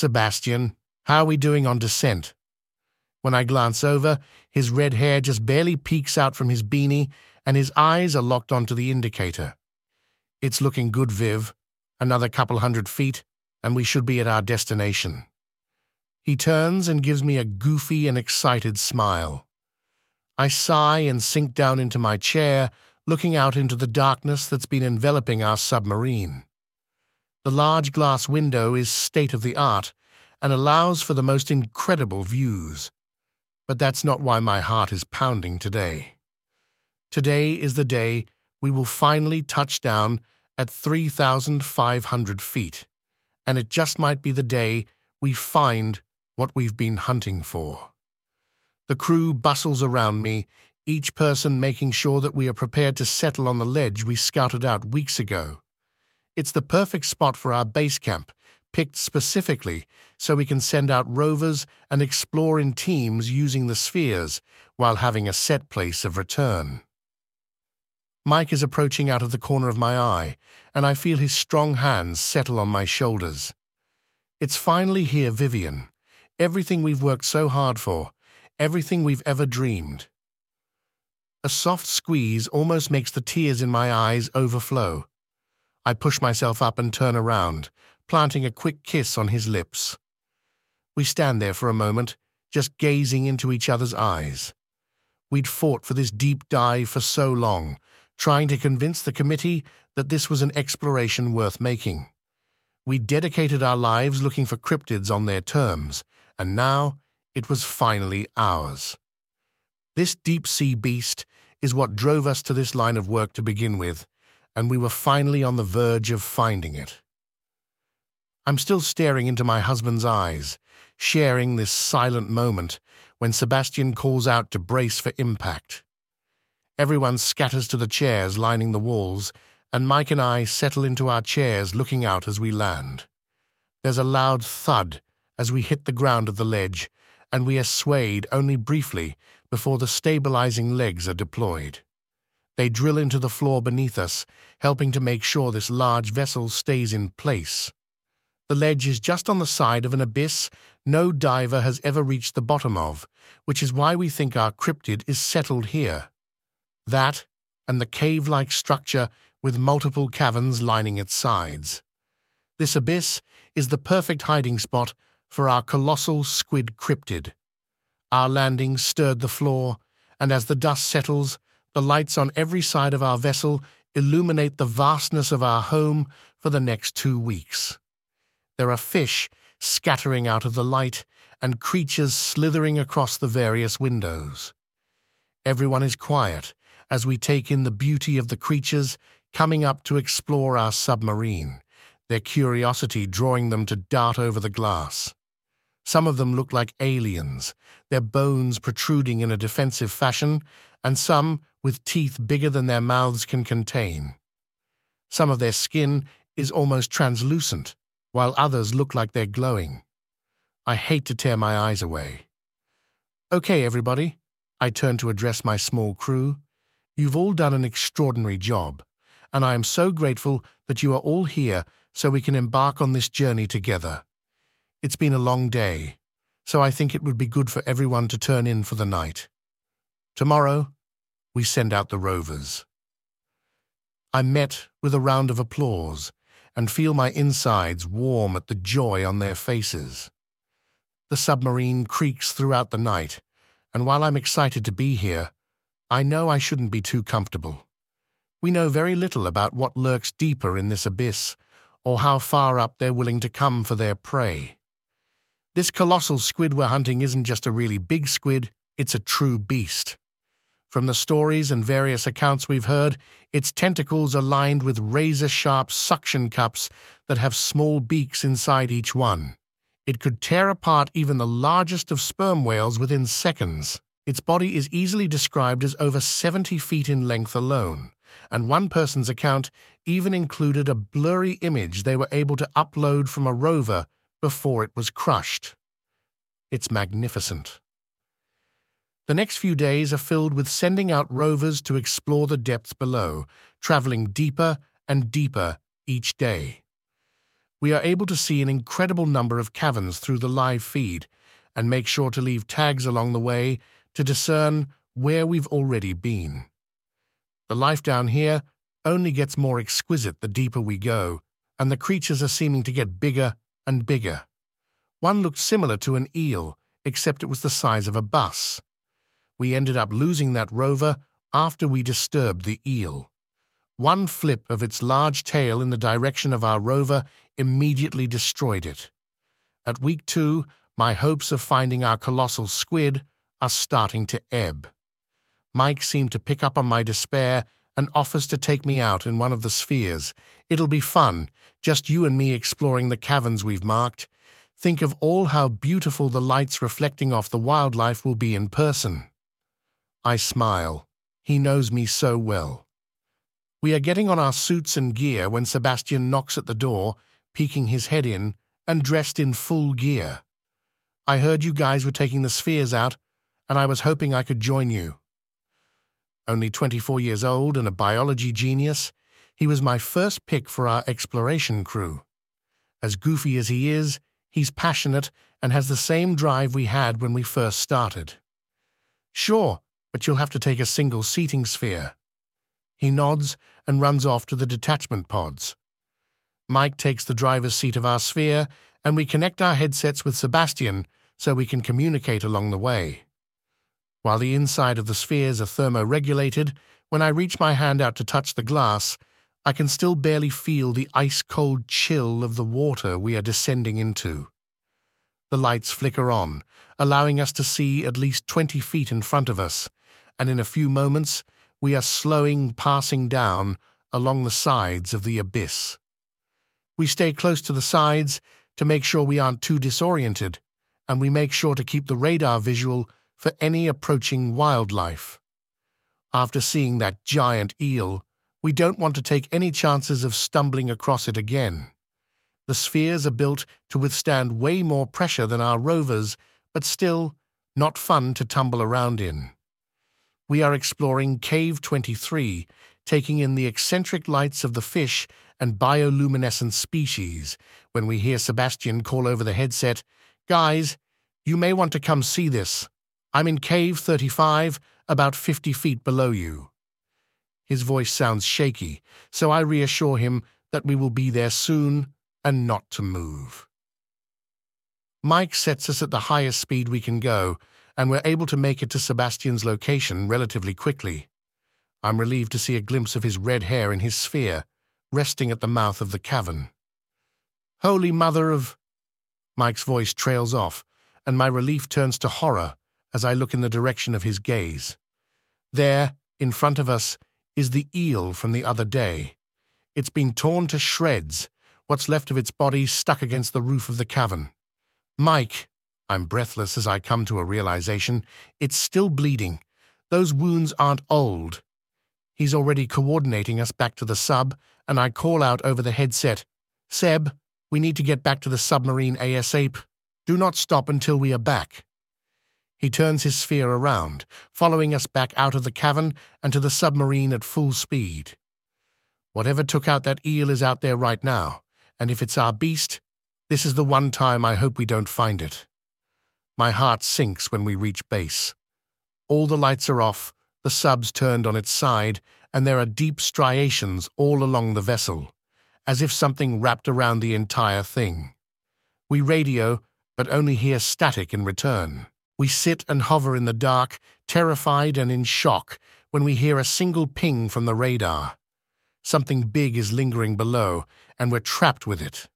Sebastian. How are we doing on descent? When I glance over, his red hair just barely peeks out from his beanie, and his eyes are locked onto the indicator. It's looking good, Viv. Another couple hundred feet, and we should be at our destination. He turns and gives me a goofy and excited smile. I sigh and sink down into my chair, looking out into the darkness that's been enveloping our submarine. The large glass window is state of the art and allows for the most incredible views. But that's not why my heart is pounding today. Today is the day we will finally touch down at 3,500 feet, and it just might be the day we find what we've been hunting for. The crew bustles around me, each person making sure that we are prepared to settle on the ledge we scouted out weeks ago. It's the perfect spot for our base camp, picked specifically so we can send out rovers and explore in teams using the spheres while having a set place of return. Mike is approaching out of the corner of my eye, and I feel his strong hands settle on my shoulders. It's finally here, Vivian. Everything we've worked so hard for, everything we've ever dreamed. A soft squeeze almost makes the tears in my eyes overflow. I push myself up and turn around, planting a quick kiss on his lips. We stand there for a moment, just gazing into each other's eyes. We'd fought for this deep dive for so long, trying to convince the committee that this was an exploration worth making. We dedicated our lives looking for cryptids on their terms, and now it was finally ours. This deep sea beast is what drove us to this line of work to begin with, and we were finally on the verge of finding it. I'm still staring into my husband's eyes, sharing this silent moment when Sebastian calls out to brace for impact. Everyone scatters to the chairs lining the walls, and Mike and I settle into our chairs looking out as we land. There's a loud thud as we hit the ground of the ledge, and we are swayed only briefly before the stabilizing legs are deployed. They drill into the floor beneath us, helping to make sure this large vessel stays in place. The ledge is just on the side of an abyss no diver has ever reached the bottom of, which is why we think our cryptid is settled here. That, and the cave-like structure with multiple caverns lining its sides. This abyss is the perfect hiding spot for our colossal squid cryptid. Our landing stirred the floor, and as the dust settles, the lights on every side of our vessel illuminate the vastness of our home for the next two weeks. There are fish scattering out of the light and creatures slithering across the various windows. Everyone is quiet as we take in the beauty of the creatures coming up to explore our submarine, their curiosity drawing them to dart over the glass. Some of them look like aliens, their bones protruding in a defensive fashion, and some with teeth bigger than their mouths can contain. Some of their skin is almost translucent, while others look like they're glowing. I hate to tear my eyes away. Okay, everybody, I turn to address my small crew. You've all done an extraordinary job, and I am so grateful that you are all here so we can embark on this journey together. It's been a long day, so I think it would be good for everyone to turn in for the night. Tomorrow, we send out the rovers. I'm met with a round of applause and feel my insides warm at the joy on their faces. The submarine creaks throughout the night, and while I'm excited to be here, I know I shouldn't be too comfortable. We know very little about what lurks deeper in this abyss, or how far up they're willing to come for their prey. This colossal squid we're hunting isn't just a really big squid, it's a true beast. From the stories and various accounts we've heard, its tentacles are lined with razor-sharp suction cups that have small beaks inside each one. It could tear apart even the largest of sperm whales within seconds. Its body is easily described as over 70 feet in length alone, and one person's account even included a blurry image they were able to upload from a rover before it was crushed. It's magnificent. The next few days are filled with sending out rovers to explore the depths below, traveling deeper and deeper each day. We are able to see an incredible number of caverns through the live feed and make sure to leave tags along the way to discern where we've already been. The life down here only gets more exquisite the deeper we go, and the creatures are seeming to get bigger and bigger. One looked similar to an eel, except it was the size of a bus. We ended up losing that rover after we disturbed the eel. One flip of its large tail in the direction of our rover immediately destroyed it. At week two, my hopes of finding our colossal squid are starting to ebb. Mike seemed to pick up on my despair and offers to take me out in one of the spheres. It'll be fun, just you and me exploring the caverns we've marked. Think of all how beautiful the lights reflecting off the wildlife will be in person. I smile. He knows me so well. We are getting on our suits and gear when Sebastian knocks at the door, peeking his head in, and dressed in full gear. I heard you guys were taking the spheres out, and I was hoping I could join you. Only 24 years old and a biology genius, he was my first pick for our exploration crew. As goofy as he is, he's passionate and has the same drive we had when we first started. Sure, but you'll have to take a single seating sphere. He nods and runs off to the detachment pods. Mike takes the driver's seat of our sphere, and we connect our headsets with Sebastian so we can communicate along the way. While the inside of the spheres are thermoregulated, when I reach my hand out to touch the glass, I can still barely feel the ice-cold chill of the water we are descending into. The lights flicker on, allowing us to see at least 20 feet in front of us, and in a few moments we are slowing passing down along the sides of the abyss. We stay close to the sides to make sure we aren't too disoriented, and we make sure to keep the radar visual for any approaching wildlife. After seeing that giant eel, we don't want to take any chances of stumbling across it again. The spheres are built to withstand way more pressure than our rovers, but still not fun to tumble around in. We are exploring Cave 23, taking in the eccentric lights of the fish and bioluminescent species, when we hear Sebastian call over the headset, Guys, you may want to come see this. I'm in cave 35, about 50 feet below you. His voice sounds shaky, so I reassure him that we will be there soon and not to move. Mike sets us at the highest speed we can go, and we're able to make it to Sebastian's location relatively quickly. I'm relieved to see a glimpse of his red hair in his sphere, resting at the mouth of the cavern. Holy Mother of... Mike's voice trails off, and my relief turns to horror as I look in the direction of his gaze. There, in front of us, is the eel from the other day. It's been torn to shreds, what's left of its body stuck against the roof of the cavern. Mike, I'm breathless as I come to a realization, it's still bleeding. Those wounds aren't old. He's already coordinating us back to the sub, and I call out over the headset, Seb, we need to get back to the submarine ASAP. Do not stop until we are back. He turns his sphere around, following us back out of the cavern and to the submarine at full speed. Whatever took out that eel is out there right now, and if it's our beast, this is the one time I hope we don't find it. My heart sinks when we reach base. All the lights are off, the sub's turned on its side, and there are deep striations all along the vessel, as if something wrapped around the entire thing. We radio, but only hear static in return. We sit and hover in the dark, terrified and in shock, when we hear a single ping from the radar. Something big is lingering below, and we're trapped with it.